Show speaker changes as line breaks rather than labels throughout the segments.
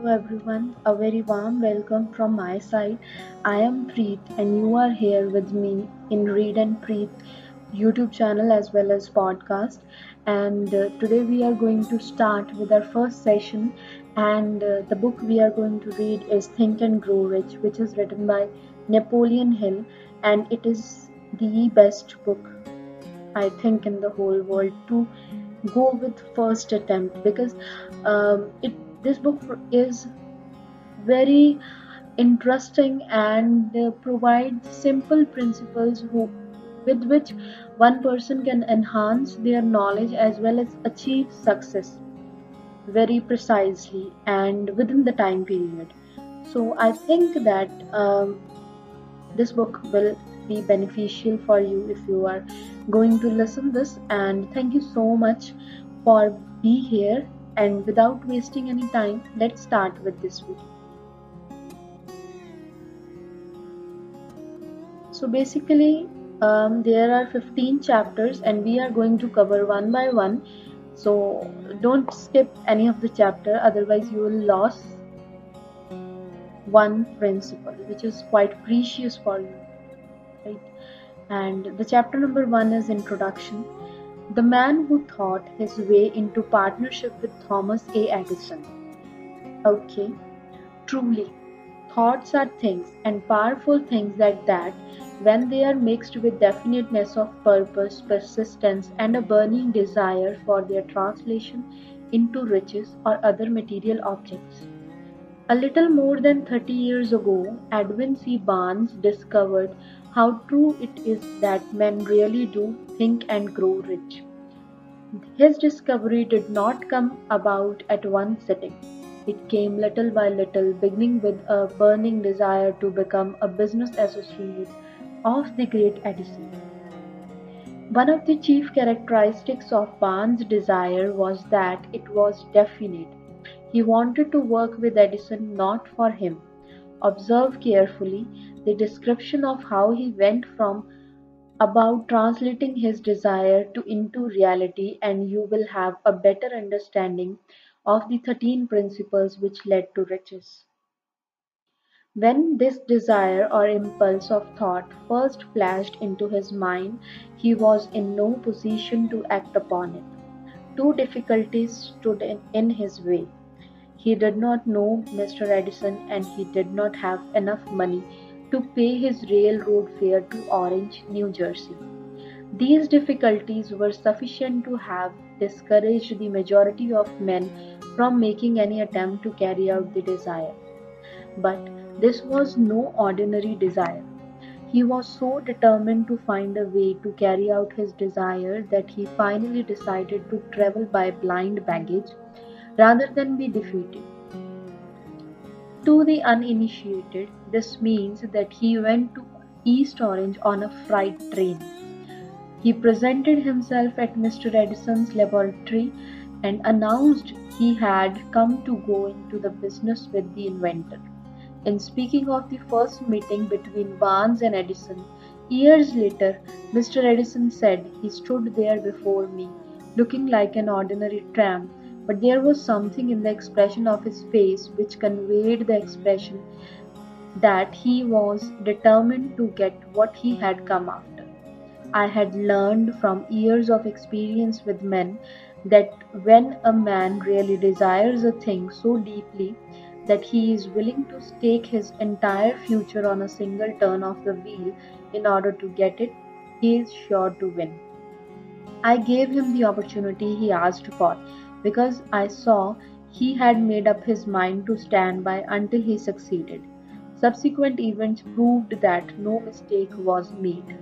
Hello everyone, a very warm welcome from my side. I am Preet and you are here with me in Read and Preet YouTube channel as well as podcast. And uh, today we are going to start with our first session. And uh, the book we are going to read is Think and Grow Rich, which is written by Napoleon Hill, and it is the best book I think in the whole world to go with first attempt because um, it this book is very interesting and uh, provides simple principles who, with which one person can enhance their knowledge as well as achieve success very precisely and within the time period. So i think that um, this book will be beneficial for you if you are going to listen this. And thank you so much for be here and without wasting any time let's start with this video. So basically um, there are 15 chapters and we are going to cover one by one. So don't skip any of the chapter otherwise you will lose one principle which is quite precious for you right? And the chapter number one is introduction the man who thought his way into partnership with Thomas A. Edison. Okay, truly, thoughts are things and powerful things like that when they are mixed with definiteness of purpose, persistence, and a burning desire for their translation into riches or other material objects. A little more than 30 years ago, Edwin C. Barnes discovered how true it is that men really do think and grow rich. His discovery did not come about at one sitting. It came little by little, beginning with a burning desire to become a business associate of the great Edison. One of the chief characteristics of Barnes' desire was that it was definite. He wanted to work with Edison not for him. Observe carefully the description of how he went from about translating his desire to into reality and you will have a better understanding of the 13 principles which led to riches. When this desire or impulse of thought first flashed into his mind, he was in no position to act upon it. Two difficulties stood in, in his way. He did not know Mr. Edison and he did not have enough money to pay his railroad fare to Orange, New Jersey. These difficulties were sufficient to have discouraged the majority of men from making any attempt to carry out the desire. But this was no ordinary desire. He was so determined to find a way to carry out his desire that he finally decided to travel by blind baggage rather than be defeated. To the uninitiated, this means that he went to East Orange on a freight train. He presented himself at Mr. Edison's laboratory and announced he had come to go into the business with the inventor. In speaking of the first meeting between Barnes and Edison, years later, Mr. Edison said he stood there before me, looking like an ordinary tramp but there was something in the expression of his face which conveyed the expression that he was determined to get what he had come after. I had learned from years of experience with men that when a man really desires a thing so deeply that he is willing to stake his entire future on a single turn of the wheel in order to get it, he is sure to win. I gave him the opportunity he asked for because I saw he had made up his mind to stand by until he succeeded. Subsequent events proved that no mistake was made.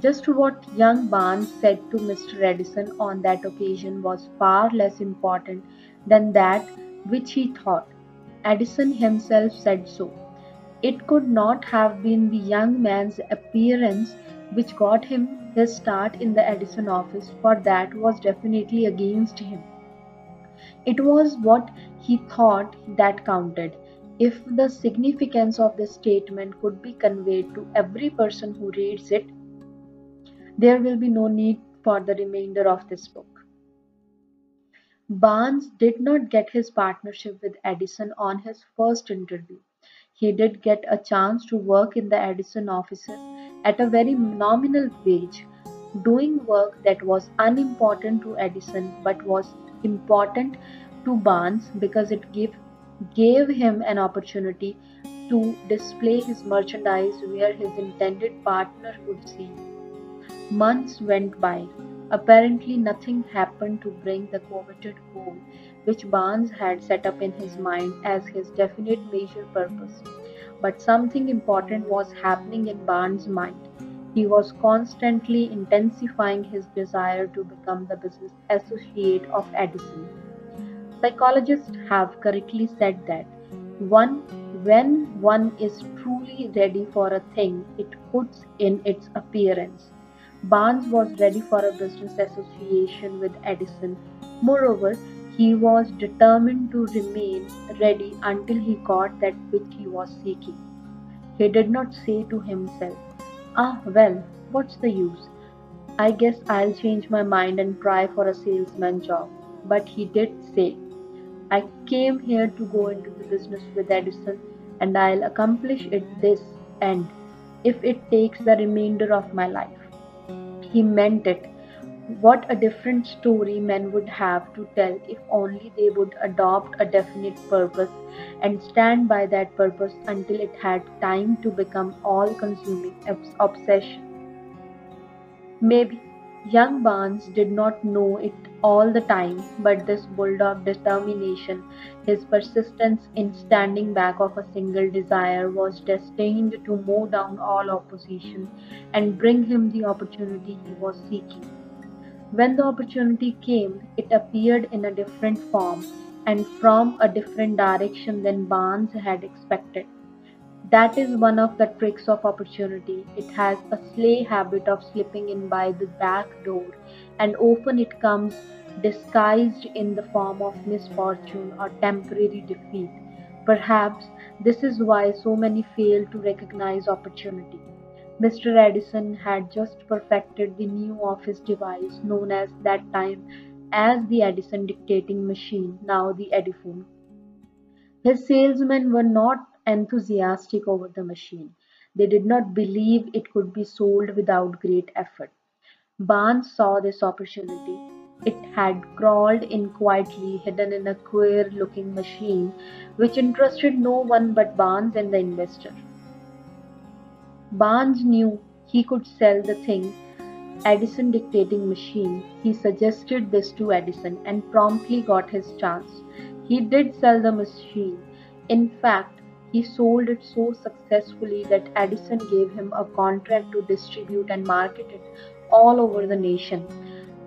Just what young Barnes said to Mr. Edison on that occasion was far less important than that which he thought. Edison himself said so. It could not have been the young man's appearance which got him his start in the Edison office, for that was definitely against him. It was what he thought that counted. If the significance of the statement could be conveyed to every person who reads it, there will be no need for the remainder of this book. Barnes did not get his partnership with Edison on his first interview. He did get a chance to work in the Edison offices at a very nominal wage, doing work that was unimportant to Edison but was important to Barnes because it gave, gave him an opportunity to display his merchandise where his intended partner would see. Months went by. Apparently, nothing happened to bring the coveted goal which Barnes had set up in his mind as his definite major purpose. But something important was happening in Barnes' mind. He was constantly intensifying his desire to become the business associate of Edison. Psychologists have correctly said that one when one is truly ready for a thing, it puts in its appearance. Barnes was ready for a business association with Edison. Moreover, he was determined to remain ready until he got that which he was seeking. He did not say to himself, Ah, well, what's the use? I guess I'll change my mind and try for a salesman job. But he did say, I came here to go into the business with Edison and I'll accomplish it this end if it takes the remainder of my life. He meant it. What a different story men would have to tell if only they would adopt a definite purpose and stand by that purpose until it had time to become all consuming obsession. Maybe young Barnes did not know it all the time, but this bulldog determination, his persistence in standing back of a single desire, was destined to mow down all opposition and bring him the opportunity he was seeking. When the opportunity came, it appeared in a different form and from a different direction than Barnes had expected. That is one of the tricks of opportunity. It has a sleigh habit of slipping in by the back door, and often it comes disguised in the form of misfortune or temporary defeat. Perhaps this is why so many fail to recognize opportunity. Mr. Edison had just perfected the new office device known as that time as the Edison dictating machine, now the Ediphone. His salesmen were not enthusiastic over the machine. They did not believe it could be sold without great effort. Barnes saw this opportunity. It had crawled in quietly, hidden in a queer looking machine which interested no one but Barnes and the investor. Barnes knew he could sell the thing Edison dictating machine. He suggested this to Edison and promptly got his chance. He did sell the machine. In fact, he sold it so successfully that Edison gave him a contract to distribute and market it all over the nation.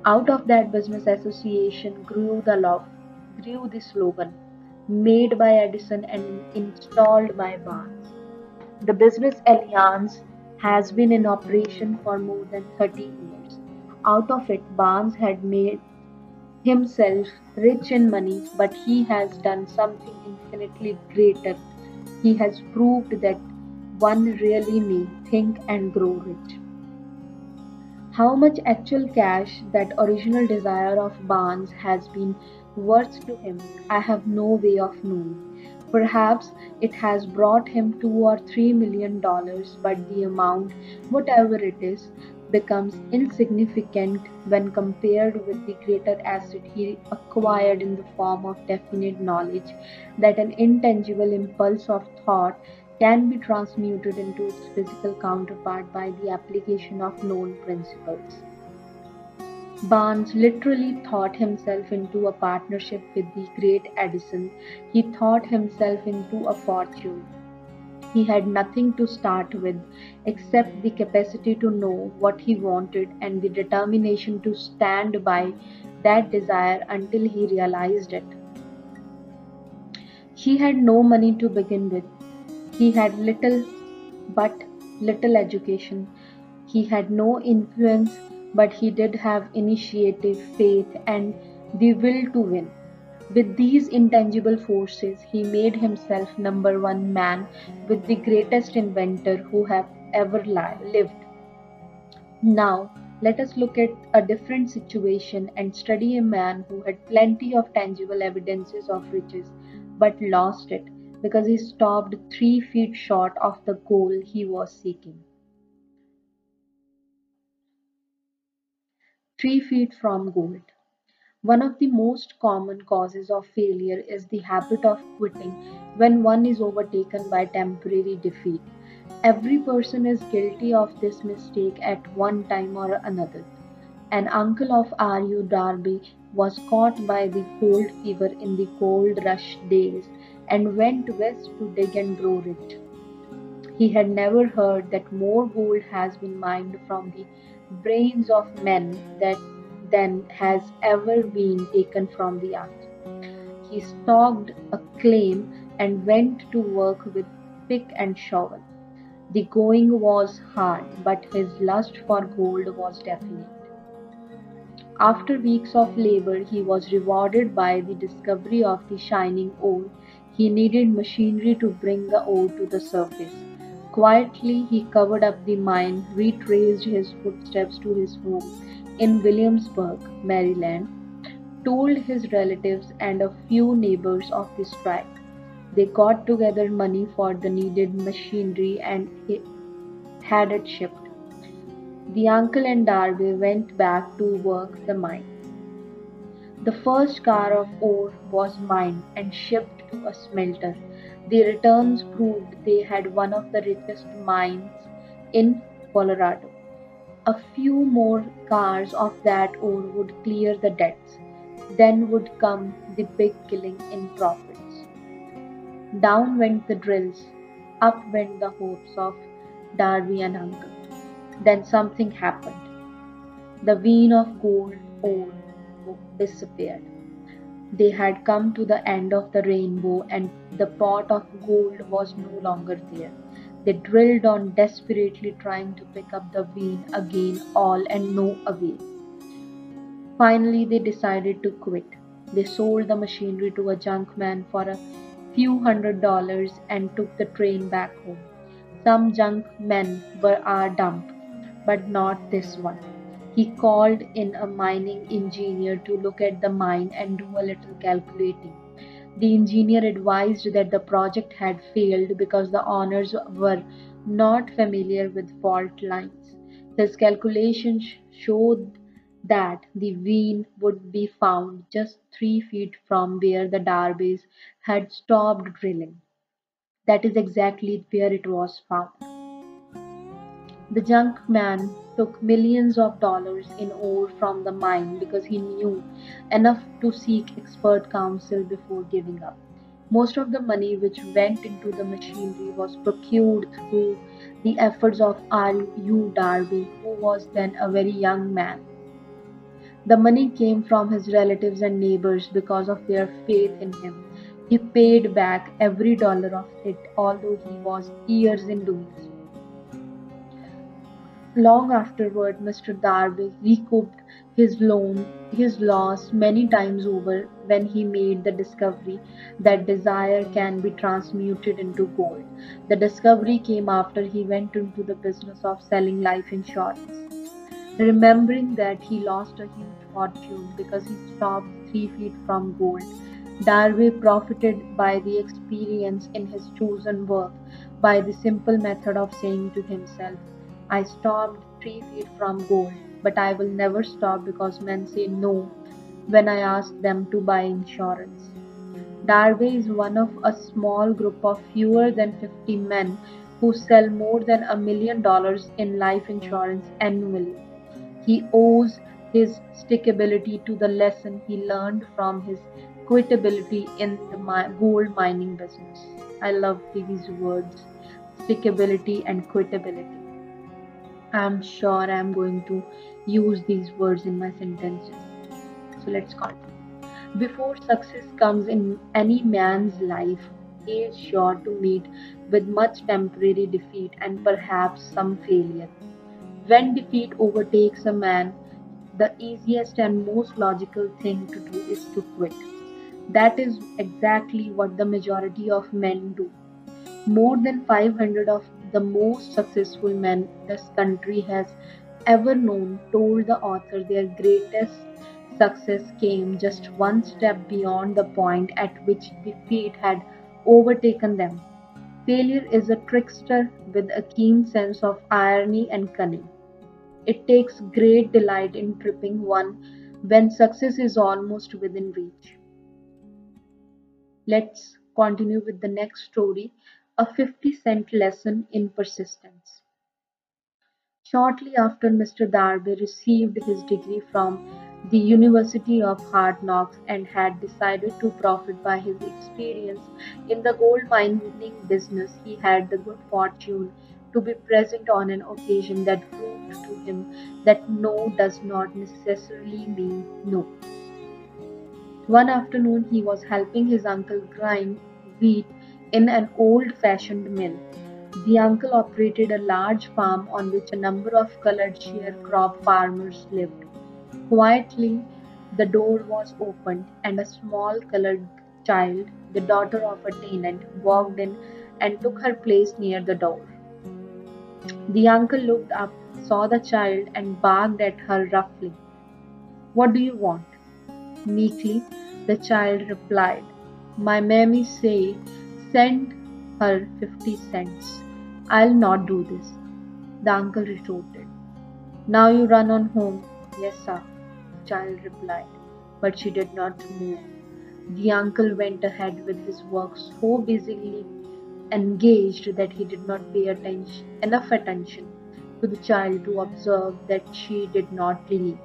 Out of that business association grew the love, grew the slogan, made by Edison and installed by Barnes. The business alliance has been in operation for more than 30 years. Out of it, Barnes had made himself rich in money, but he has done something infinitely greater he has proved that one really may think and grow rich. How much actual cash that original desire of Barnes has been worth to him, I have no way of knowing. Perhaps it has brought him two or three million dollars, but the amount, whatever it is, becomes insignificant when compared with the greater asset he acquired in the form of definite knowledge that an intangible impulse of thought can be transmuted into its physical counterpart by the application of known principles. Barnes literally thought himself into a partnership with the great Edison. He thought himself into a fortune. He had nothing to start with except the capacity to know what he wanted and the determination to stand by that desire until he realized it. He had no money to begin with. He had little but little education. He had no influence, but he did have initiative, faith, and the will to win. With these intangible forces, he made himself number one man with the greatest inventor who have ever li- lived. Now, Let us look at a different situation and study a man who had plenty of tangible evidences of riches but lost it because he stopped three feet short of the goal he was seeking. Three feet from gold. One of the most common causes of failure is the habit of quitting when one is overtaken by temporary defeat. Every person is guilty of this mistake at one time or another. An uncle of R.U. Darby was caught by the gold fever in the gold rush days and went west to dig and grow rich. He had never heard that more gold has been mined from the brains of men that than has ever been taken from the earth. He stalked a claim and went to work with pick and shovel. The going was hard, but his lust for gold was definite. After weeks of labor, he was rewarded by the discovery of the shining ore. He needed machinery to bring the ore to the surface. Quietly, he covered up the mine, retraced his footsteps to his home in Williamsburg, Maryland, told his relatives and a few neighbors of the strike. They got together money for the needed machinery and had it shipped. The uncle and Darby went back to work the mine. The first car of ore was mined and shipped to a smelter. The returns proved they had one of the richest mines in Colorado. A few more cars of that ore would clear the debts. Then would come the big killing in profits. Down went the drills, up went the hopes of Darby and Uncle. Then something happened. The vein of gold ore disappeared. They had come to the end of the rainbow, and the pot of gold was no longer there. They drilled on desperately trying to pick up the vein again, all and no avail. Finally, they decided to quit. They sold the machinery to a junk man for a few hundred dollars and took the train back home. Some junk men were our dump, but not this one. He called in a mining engineer to look at the mine and do a little calculating. The engineer advised that the project had failed because the owners were not familiar with fault lines. His calculations showed that the vein would be found just three feet from where the Darbys had stopped drilling. That is exactly where it was found. The junk man took millions of dollars in ore from the mine because he knew enough to seek expert counsel before giving up. Most of the money which went into the machinery was procured through the efforts of R.U. Darby, who was then a very young man. The money came from his relatives and neighbors because of their faith in him. He paid back every dollar of it, although he was years in doing so. Long afterward, Mr. Darby recouped his loan, his loss many times over when he made the discovery that desire can be transmuted into gold. The discovery came after he went into the business of selling life insurance. Remembering that he lost a huge fortune because he stopped three feet from gold, Darby profited by the experience in his chosen work by the simple method of saying to himself, I stopped three feet from gold, but I will never stop because men say no when I ask them to buy insurance. Darby is one of a small group of fewer than 50 men who sell more than a million dollars in life insurance annually. He owes his stickability to the lesson he learned from his quitability in the gold mining business. I love these words stickability and quitability. I'm sure I'm going to use these words in my sentences. So let's continue. Before success comes in any man's life, he is sure to meet with much temporary defeat and perhaps some failure. When defeat overtakes a man, the easiest and most logical thing to do is to quit. That is exactly what the majority of men do. More than 500 of the most successful men this country has ever known told the author their greatest success came just one step beyond the point at which defeat had overtaken them. Failure is a trickster with a keen sense of irony and cunning. It takes great delight in tripping one when success is almost within reach. Let's continue with the next story a 50 cent lesson in persistence. Shortly after Mr. Darby received his degree from the University of Hard Knocks and had decided to profit by his experience in the gold mining business, he had the good fortune to be present on an occasion that proved to him that no does not necessarily mean no. One afternoon, he was helping his uncle grind wheat in an old fashioned mill. The uncle operated a large farm on which a number of colored sharecrop farmers lived. Quietly, the door was opened, and a small colored child, the daughter of a tenant, walked in and took her place near the door. The uncle looked up, saw the child, and barked at her roughly. What do you want? Meekly, the child replied, My mammy say send her fifty cents. I'll not do this. The uncle retorted. Now you run on home. Yes, sir, the child replied, but she did not move. The uncle went ahead with his work so busily engaged that he did not pay attention, enough attention to the child to observe that she did not leave.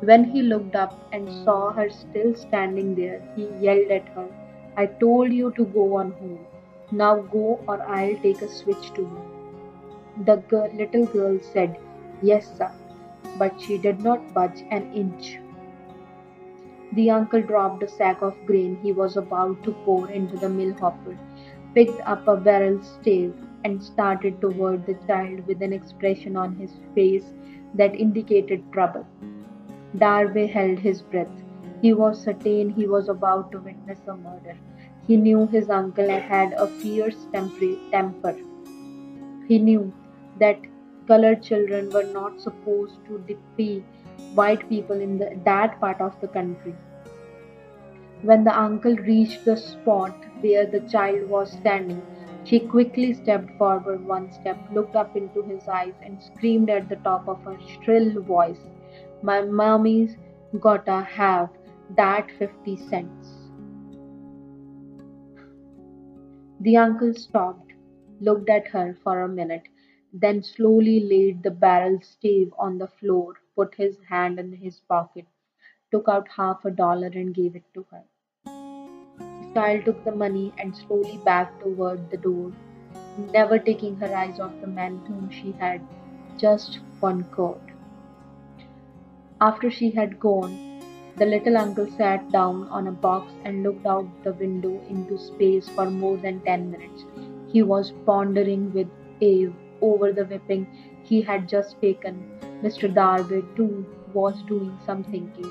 When he looked up and saw her still standing there, he yelled at her, I told you to go on home. Now go or I'll take a switch to you. The girl, little girl said, Yes, sir, but she did not budge an inch. The uncle dropped a sack of grain he was about to pour into the mill hopper picked up a barrel stave and started toward the child with an expression on his face that indicated trouble. Darby held his breath. He was certain he was about to witness a murder. He knew his uncle had a fierce temper. He knew that colored children were not supposed to defy white people in the, that part of the country. When the uncle reached the spot where the child was standing, she quickly stepped forward one step, looked up into his eyes, and screamed at the top of her shrill voice, My mommy's gotta have that fifty cents. The uncle stopped, looked at her for a minute, then slowly laid the barrel stave on the floor, put his hand in his pocket, took out half a dollar, and gave it to her The child took the money and slowly backed toward the door, never taking her eyes off the man whom she had just one conquered. After she had gone, the little uncle sat down on a box and looked out the window into space for more than ten minutes. He was pondering with awe over the whipping he had just taken. Mr. Darby, too, was doing some thinking.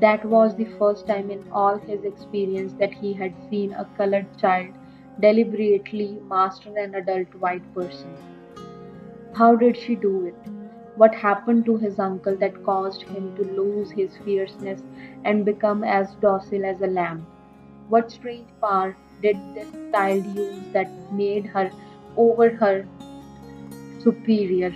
That was the first time in all his experience that he had seen a colored child deliberately master an adult white person. How did she do it? What happened to his uncle that caused him to lose his fierceness and become as docile as a lamb? What strange power did this child use that made her over her superior?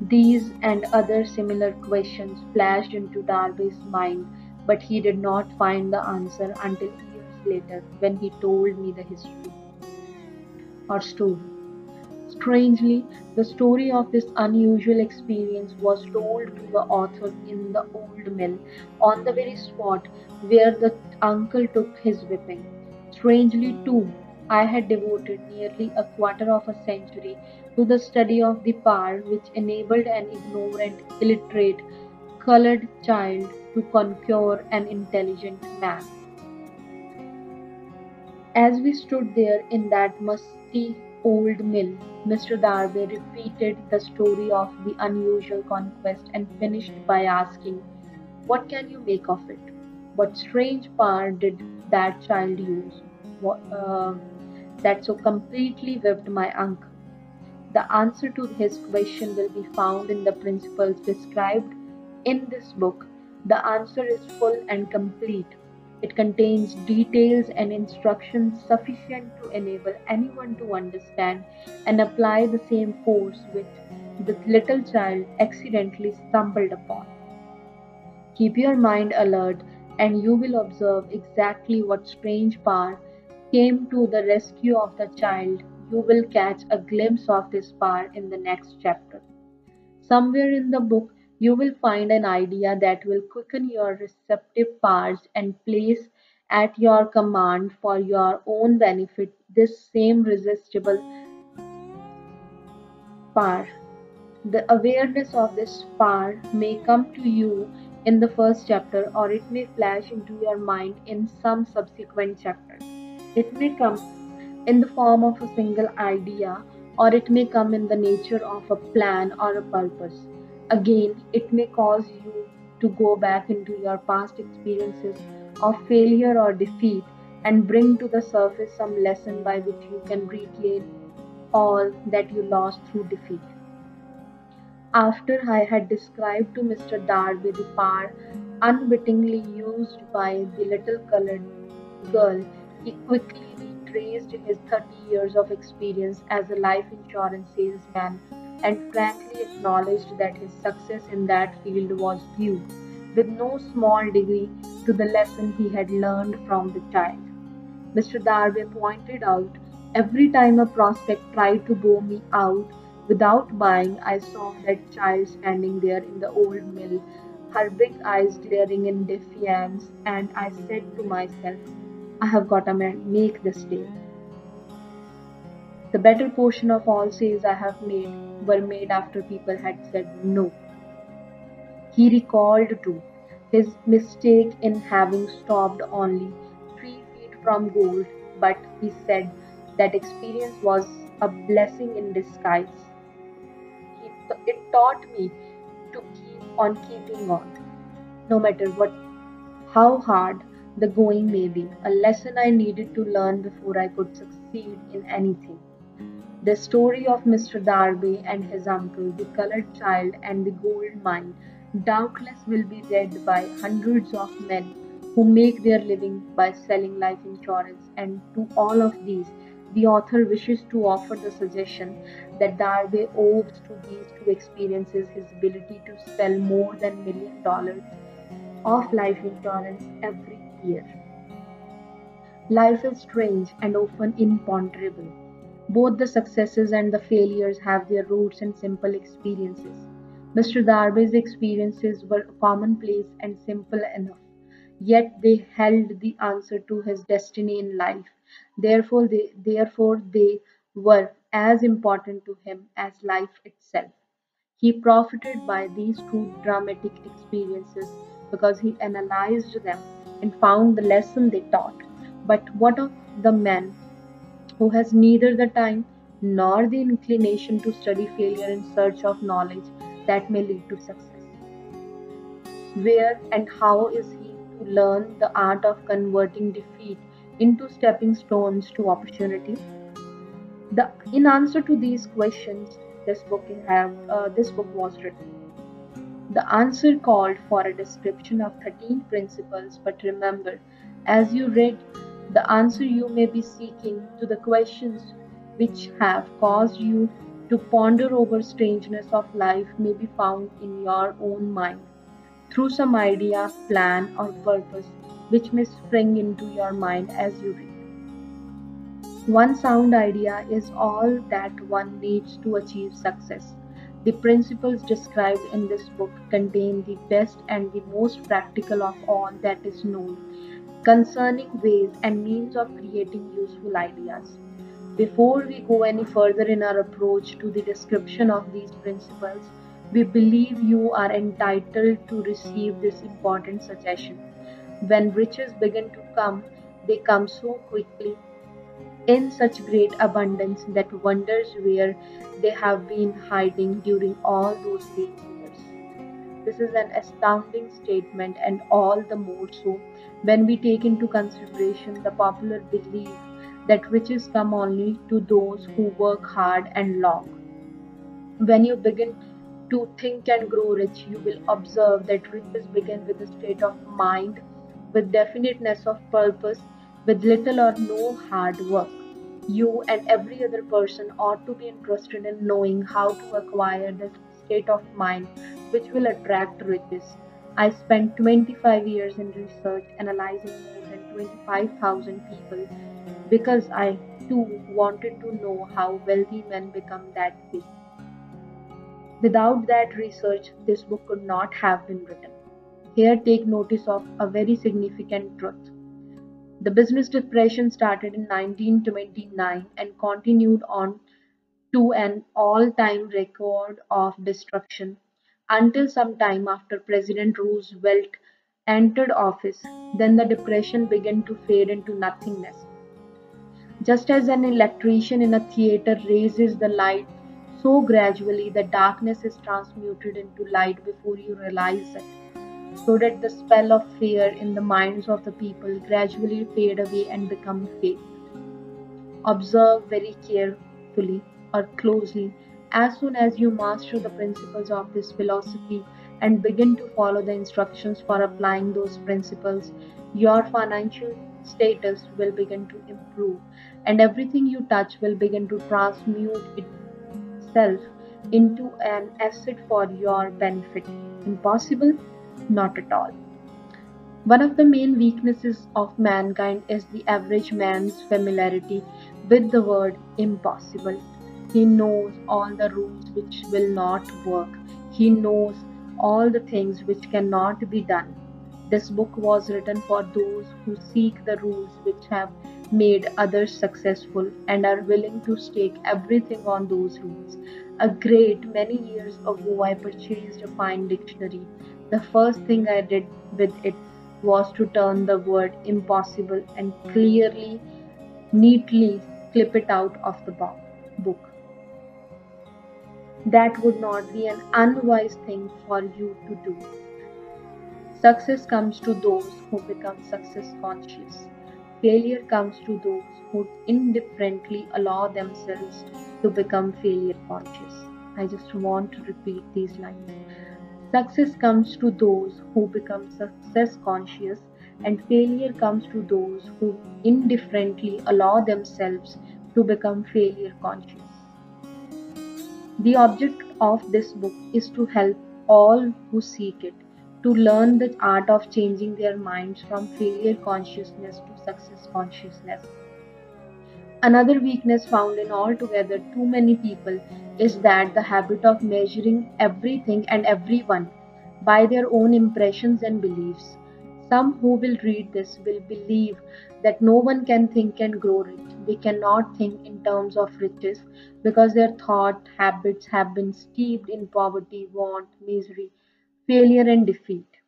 These and other similar questions flashed into Darby's mind but he did not find the answer until years later when he told me the history or story. Strangely, the story of this unusual experience was told to the author in the old mill on the very spot where the uncle took his whipping. Strangely, too, I had devoted nearly a quarter of a century to the study of the power which enabled an ignorant, illiterate, colored child to conquer an intelligent man. As we stood there in that musty old mill, Mr. Darby repeated the story of the unusual conquest and finished by asking, What can you make of it? What strange power did that child use uh, that so completely whipped my uncle? The answer to his question will be found in the principles described in this book. The answer is full and complete. It contains details and instructions sufficient to enable anyone to understand and apply the same force which the little child accidentally stumbled upon. Keep your mind alert, and you will observe exactly what strange power came to the rescue of the child you will catch a glimpse of this power in the next chapter. Somewhere in the book, you will find an idea that will quicken your receptive powers and place at your command for your own benefit this same resistible power. The awareness of this power may come to you in the first chapter or it may flash into your mind in some subsequent chapter. It may come in the form of a single idea, or it may come in the nature of a plan or a purpose. Again, it may cause you to go back into your past experiences of failure or defeat and bring to the surface some lesson by which you can reclaim all that you lost through defeat. After I had described to Mr. Darby the power unwittingly used by the little colored girl, he quickly retraced his 30 years of experience as a life insurance salesman and frankly acknowledged that his success in that field was due, with no small degree, to the lesson he had learned from the child. Mr. Darby pointed out every time a prospect tried to bow me out without buying, I saw that child standing there in the old mill, her big eyes glaring in defiance, and I said to myself, I have got to make this day. The better portion of all sales I have made were made after people had said no. He recalled too his mistake in having stopped only three feet from gold, but he said that experience was a blessing in disguise. it taught me to keep on keeping on, no matter what, how hard the going may be, a lesson I needed to learn before I could succeed in anything. The story of Mr. Darby and his uncle, the colored child, and the gold mine doubtless will be read by hundreds of men who make their living by selling life insurance, and to all of these, the author wishes to offer the suggestion that Darby owes to these two experiences his ability to sell more than million dollars of life insurance every year. Life is strange and often imponderable. Both the successes and the failures have their roots in simple experiences. Mr. Darby's experiences were commonplace and simple enough, yet they held the answer to his destiny in life. Therefore they, therefore they were as important to him as life itself. He profited by these two dramatic experiences because he analyzed them and found the lesson they taught. But what of the man who has neither the time nor the inclination to study failure in search of knowledge that may lead to success? Where and how is he to learn the art of converting defeat into stepping stones to opportunity? The, in answer to these questions, this book have uh, this book was written. The answer called for a description of 13 principles, but remember, as you read, the answer you may be seeking to the questions which have caused you to ponder over strangeness of life may be found in your own mind through some idea, plan, or purpose which may spring into your mind as you read. One sound idea is all that one needs to achieve success. The principles described in this book contain the best and the most practical of all that is known concerning ways and means of creating useful ideas. Before we go any further in our approach to the description of these principles, we believe you are entitled to receive this important suggestion. When riches begin to come, they come so quickly in such great abundance that wonders where they have been hiding during all those eight years. This is an astounding statement, and all the more so when we take into consideration the popular belief that riches come only to those who work hard and long. When you begin to think and grow rich, you will observe that riches begin with a state of mind, with definiteness of purpose, with little or no hard work. You and every other person ought to be interested in knowing how to acquire this state of mind which will attract riches. I spent 25 years in research analyzing more than 25,000 people because I too wanted to know how wealthy men become that way. Without that research, this book could not have been written. Here, take notice of a very significant truth. The business depression started in 1929 and continued on to an all time record of destruction until some time after President Roosevelt entered office. Then the depression began to fade into nothingness. Just as an electrician in a theater raises the light, so gradually the darkness is transmuted into light before you realize it, so that the spell of fear in the minds of the people gradually fade away and become faith. Observe very carefully or closely as soon as you master the principles of this philosophy and begin to follow the instructions for applying those principles, your financial status will begin to improve and everything you touch will begin to transmute itself into an asset for your benefit. Impossible? Not at all. One of the main weaknesses of mankind is the average man's familiarity with the word impossible. He knows all the rules which will not work. He knows all the things which cannot be done. This book was written for those who seek the rules which have made others successful and are willing to stake everything on those rules. A great many years ago, I purchased a fine dictionary. The first thing I did with it was to turn the word impossible and clearly, neatly clip it out of the book. That would not be an unwise thing for you to do. Success comes to those who become success conscious. Failure comes to those who indifferently allow themselves to become failure conscious. I just want to repeat these lines. Success comes to those who become success conscious, and failure comes to those who indifferently allow themselves to become failure conscious. The object of this book is to help all who seek it to learn the art of changing their minds from failure consciousness to success consciousness. Another weakness found in altogether too many people is that the habit of measuring everything and everyone by their own impressions and beliefs. Some who will read this will believe that no one can think and grow rich. They cannot think in terms of riches because their thought habits have been steeped in poverty, want, misery, failure, and defeat.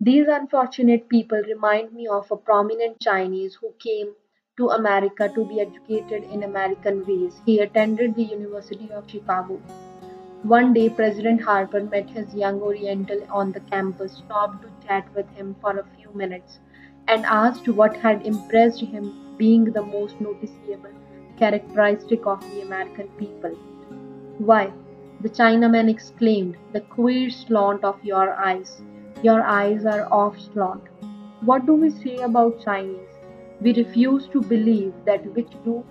These unfortunate people remind me of a prominent Chinese who came to America to be educated in American ways. He attended the University of Chicago. One day, President Harper met his young Oriental on the campus, stopped to chat with him for a few minutes, and asked what had impressed him being the most noticeable characteristic of the American people. Why, the Chinaman exclaimed, the queer slant of your eyes. Your eyes are off slant. What do we say about Chinese? We refuse to believe that which do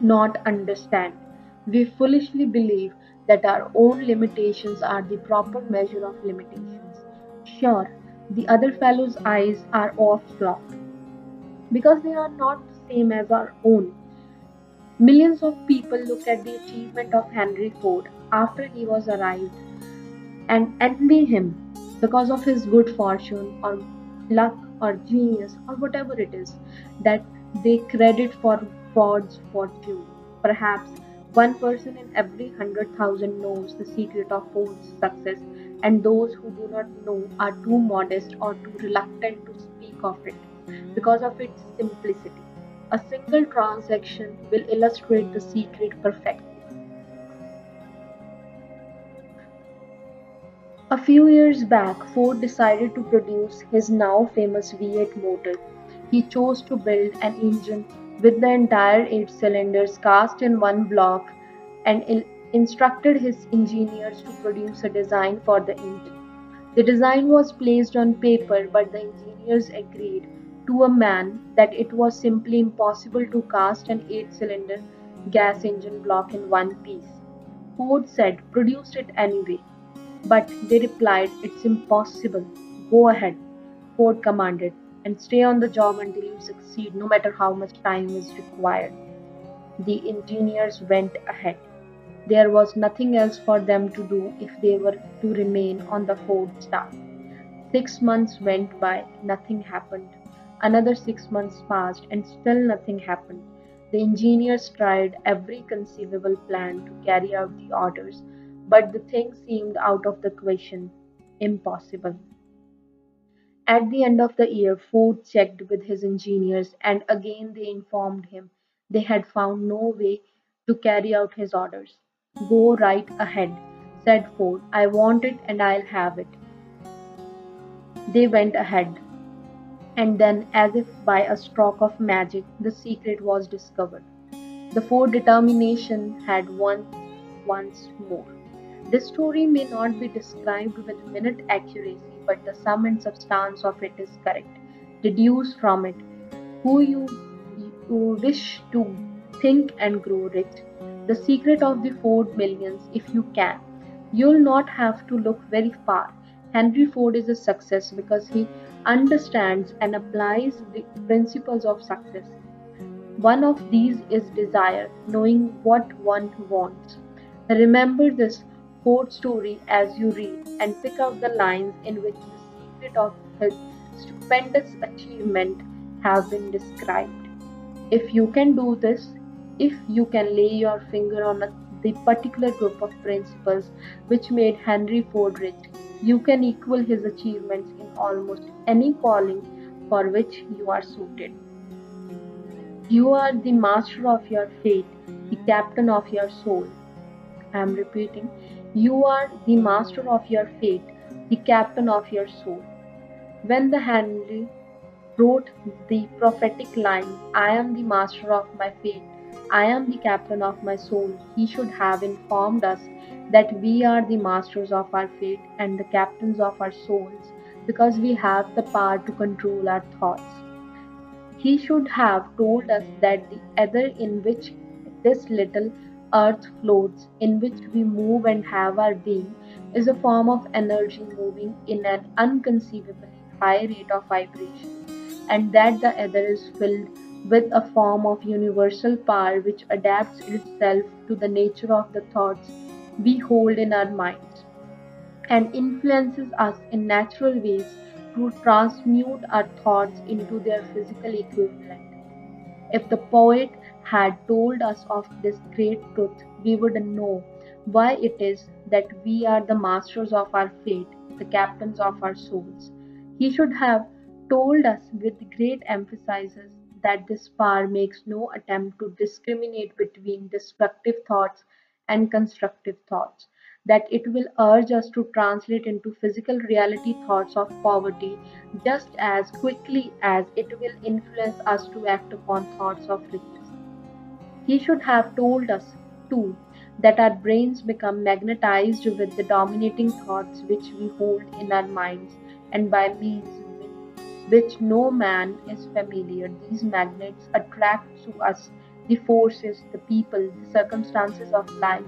not understand. We foolishly believe that our own limitations are the proper measure of limitations. Sure, the other fellow's eyes are off slant because they are not the same as our own. Millions of people look at the achievement of Henry Ford after he was arrived and envy him because of his good fortune or luck or genius or whatever it is that they credit for Ford's fortune. Perhaps one person in every hundred thousand knows the secret of Ford's success, and those who do not know are too modest or too reluctant to speak of it because of its simplicity. A single transaction will illustrate the secret perfectly. A few years back, Ford decided to produce his now famous V8 motor. He chose to build an engine with the entire eight cylinders cast in one block and instructed his engineers to produce a design for the engine. The design was placed on paper, but the engineers agreed to a man that it was simply impossible to cast an eight cylinder gas engine block in one piece. Ford said, Produce it anyway. But they replied, It's impossible. Go ahead, Ford commanded, and stay on the job until you succeed, no matter how much time is required. The engineers went ahead. There was nothing else for them to do if they were to remain on the Ford staff. Six months went by, nothing happened. Another six months passed, and still nothing happened. The engineers tried every conceivable plan to carry out the orders, but the thing seemed out of the question, impossible. At the end of the year, Ford checked with his engineers, and again they informed him they had found no way to carry out his orders. Go right ahead, said Ford. I want it and I'll have it. They went ahead, and then, as if by a stroke of magic, the secret was discovered. The Ford determination had won once more. This story may not be described with minute accuracy, but the sum and substance of it is correct. Deduce from it who you, you wish to think and grow rich the secret of the Ford millions if you can. You'll not have to look very far. Henry Ford is a success because he understands and applies the principles of success. One of these is desire, knowing what one wants. Remember this Ford story as you read and pick out the lines in which the secret of his stupendous achievement have been described. If you can do this, if you can lay your finger on a, the particular group of principles which made Henry Ford rich, you can equal his achievements in almost any calling for which you are suited. You are the master of your fate, the captain of your soul. I am repeating, you are the master of your fate, the captain of your soul. When the Henley wrote the prophetic line, I am the master of my fate, I am the captain of my soul. He should have informed us that we are the masters of our fate and the captains of our souls because we have the power to control our thoughts. He should have told us that the ether in which this little earth floats, in which we move and have our being, is a form of energy moving in an unconceivably high rate of vibration, and that the ether is filled with a form of universal power which adapts itself to the nature of the thoughts we hold in our minds and influences us in natural ways to transmute our thoughts into their physical equivalent. If the poet had told us of this great truth, we would know why it is that we are the masters of our fate, the captains of our souls. He should have told us with great emphasis that this power makes no attempt to discriminate between destructive thoughts and constructive thoughts, that it will urge us to translate into physical reality thoughts of poverty just as quickly as it will influence us to act upon thoughts of riches. He should have told us, too, that our brains become magnetized with the dominating thoughts which we hold in our minds, and by means which no man is familiar. These magnets attract to us the forces, the people, the circumstances of life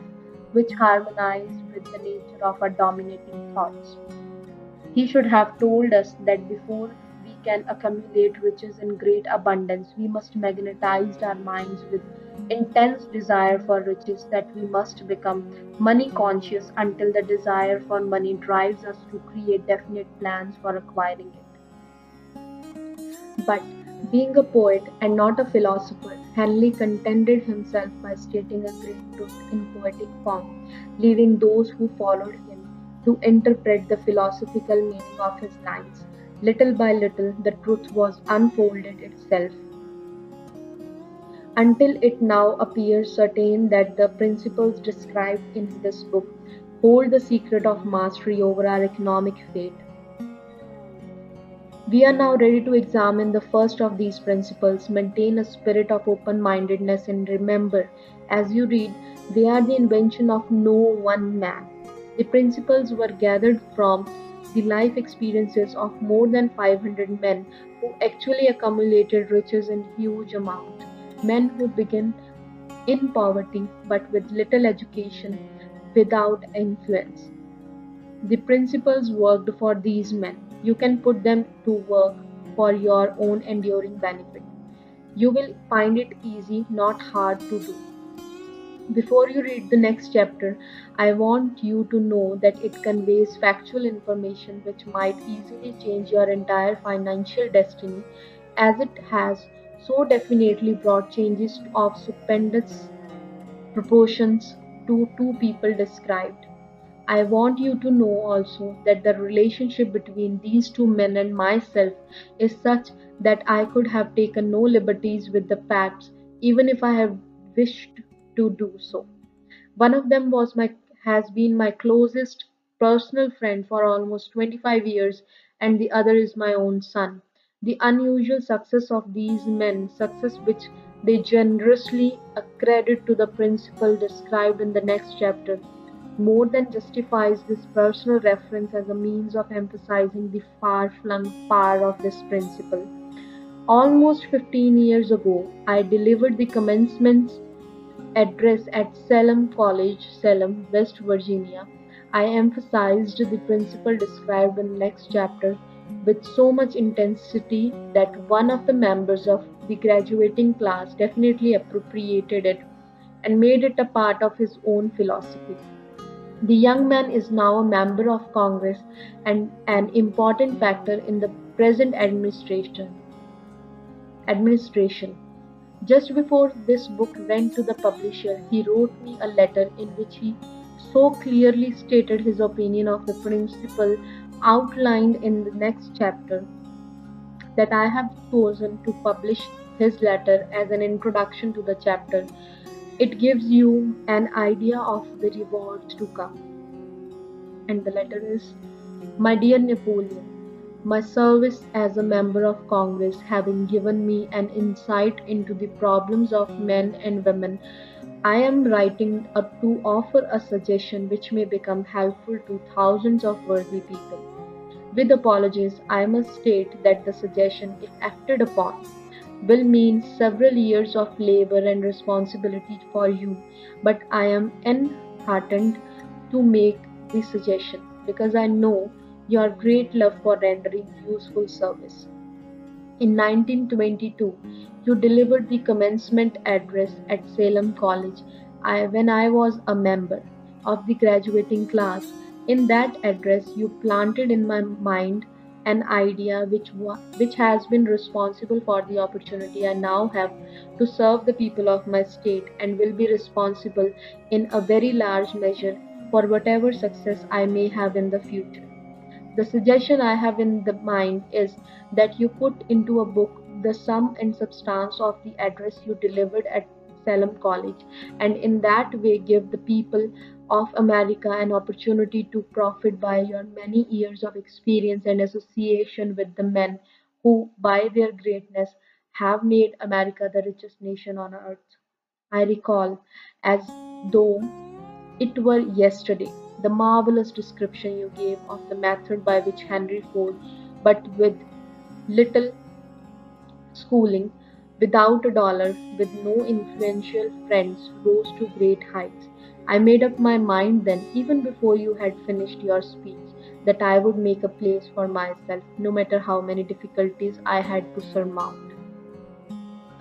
which harmonize with the nature of our dominating thoughts. He should have told us that before we can accumulate riches in great abundance, we must magnetize our minds with intense desire for riches, that we must become money conscious until the desire for money drives us to create definite plans for acquiring it. But, being a poet and not a philosopher, Henley contented himself by stating a great truth in poetic form, leaving those who followed him to interpret the philosophical meaning of his lines. Little by little, the truth was unfolded itself until it now appears certain that the principles described in this book hold the secret of mastery over our economic fate. We are now ready to examine the first of these principles. Maintain a spirit of open mindedness and remember As you read, they are the invention of no one man. The principles were gathered from the life experiences of more than 500 men who actually accumulated riches in huge amounts. Men who begin in poverty but with little education, without influence. The principles worked for these men. You can put them to work for your own enduring benefit. You will find it easy, not hard to do. Before you read the next chapter, I want you to know that it conveys factual information which might easily change your entire financial destiny, as it has so definitely brought changes of stupendous proportions to two people described. I want you to know also that the relationship between these two men and myself is such that I could have taken no liberties with the facts, even if I have wished to do so. One of them was my has been my closest personal friend for almost 25 years, and the other is my own son. The unusual success of these men, success which they generously accredit to the principle described in the next chapter, more than justifies this personal reference as a means of emphasizing the far flung power of this principle. Almost 15 years ago, I delivered the commencement address at Salem College, Salem, West Virginia, I emphasized the principle described in the next chapter with so much intensity that one of the members of the graduating class definitely appropriated it and made it a part of his own philosophy. The young man is now a member of Congress and an important factor in the present administration. Administration. Just before this book went to the publisher, he wrote me a letter in which he so clearly stated his opinion of the principle outlined in the next chapter that I have chosen to publish his letter as an introduction to the chapter. It gives you an idea of the rewards to come. And the letter is My dear Napoleon, my service as a member of Congress having given me an insight into the problems of men and women, I am writing up to offer a suggestion which may become helpful to thousands of worthy people. With apologies, I must state that the suggestion, if acted upon, will mean several years of labor and responsibility for you, but I am enheartened to make the suggestion because I know your great love for rendering useful service. In 1922, you delivered the commencement address at Salem College I, when I was a member of the graduating class. In that address, you planted in my mind an idea which, which has been responsible for the opportunity I now have to serve the people of my state and will be responsible in a very large measure for whatever success I may have in the future. The suggestion I have in the mind is that you put into a book the sum and substance of the address you delivered at Salem College, and in that way give the people of America an opportunity to profit by your many years of experience and association with the men who, by their greatness, have made America the richest nation on earth. I recall, as though it were yesterday, the marvelous description you gave of the method by which Henry Ford, but with little schooling, without a dollar, with no influential friends, rose to great heights. I made up my mind then, even before you had finished your speech, that I would make a place for myself, no matter how many difficulties I had to surmount.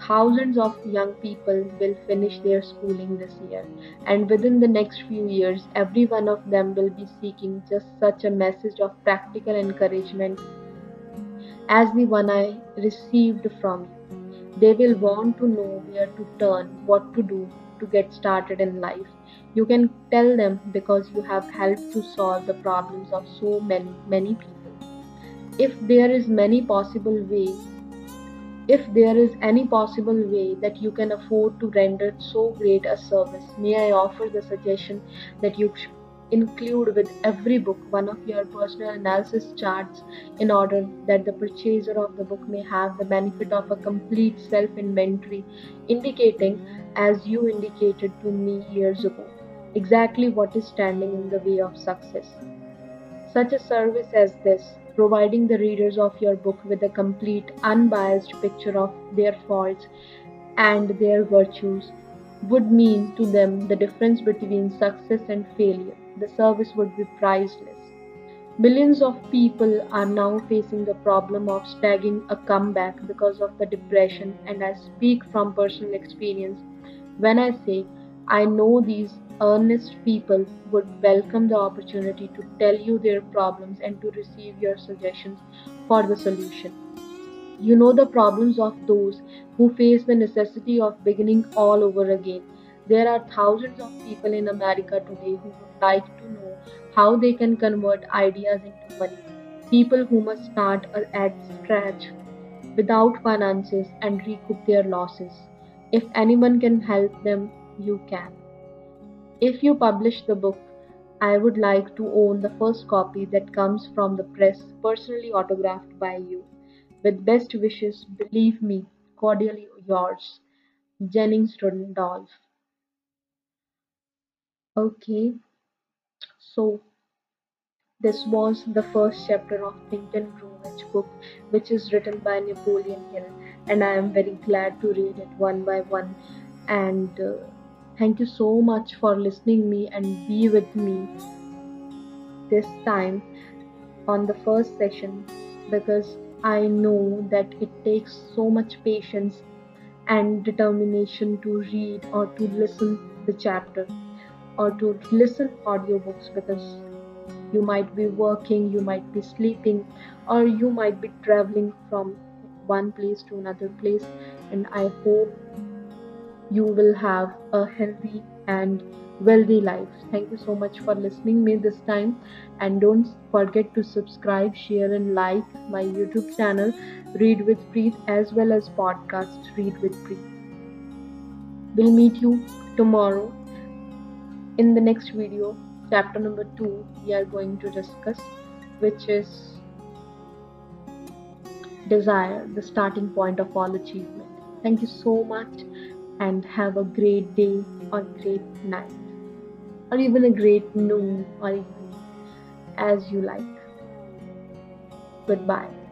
Thousands of young people will finish their schooling this year, and within the next few years, every one of them will be seeking just such a message of practical encouragement as the one I received from you. They will want to know where to turn, what to do to get started in life. You can tell them because you have helped to solve the problems of so many, many people. If there is many possible ways if there is any possible way that you can afford to render so great a service, may I offer the suggestion that you include with every book one of your personal analysis charts in order that the purchaser of the book may have the benefit of a complete self inventory, indicating, as you indicated to me years ago, exactly what is standing in the way of success. Such a service as this, providing the readers of your book with a complete, unbiased picture of their faults and their virtues, would mean to them the difference between success and failure. The service would be priceless. Millions of people are now facing the problem of stagging a comeback because of the depression, and I speak from personal experience when I say I know these earnest people would welcome the opportunity to tell you their problems and to receive your suggestions for the solution. You know the problems of those who face the necessity of beginning all over again. There are thousands of people in America today who would like to know how they can convert ideas into money. People who must start at scratch without finances and recoup their losses. If anyone can help them, you can. If you publish the book, I would like to own the first copy that comes from the press, personally autographed by you. With best wishes, believe me, cordially yours, Jennings Randolph. Okay, so this was the first chapter of Grow Rich book, which is written by Napoleon Hill, and I am very glad to read it one by one. And uh, Thank you so much for listening me and be with me this time on the first session because I know that it takes so much patience and determination to read or to listen the chapter or to listen audiobooks because you might be working, you might be sleeping, or you might be traveling from one place to another place. And I hope you will have a healthy and wealthy life. Thank you so much for listening me this time and don't forget to subscribe, share and like my YouTube channel Read with Preet as well as podcast Read with Preet. We'll meet you tomorrow in the next video chapter number 2 we are going to discuss which is desire the starting point of all achievement. Thank you so much and have a great day or great night or even a great noon or evening as you like. Goodbye.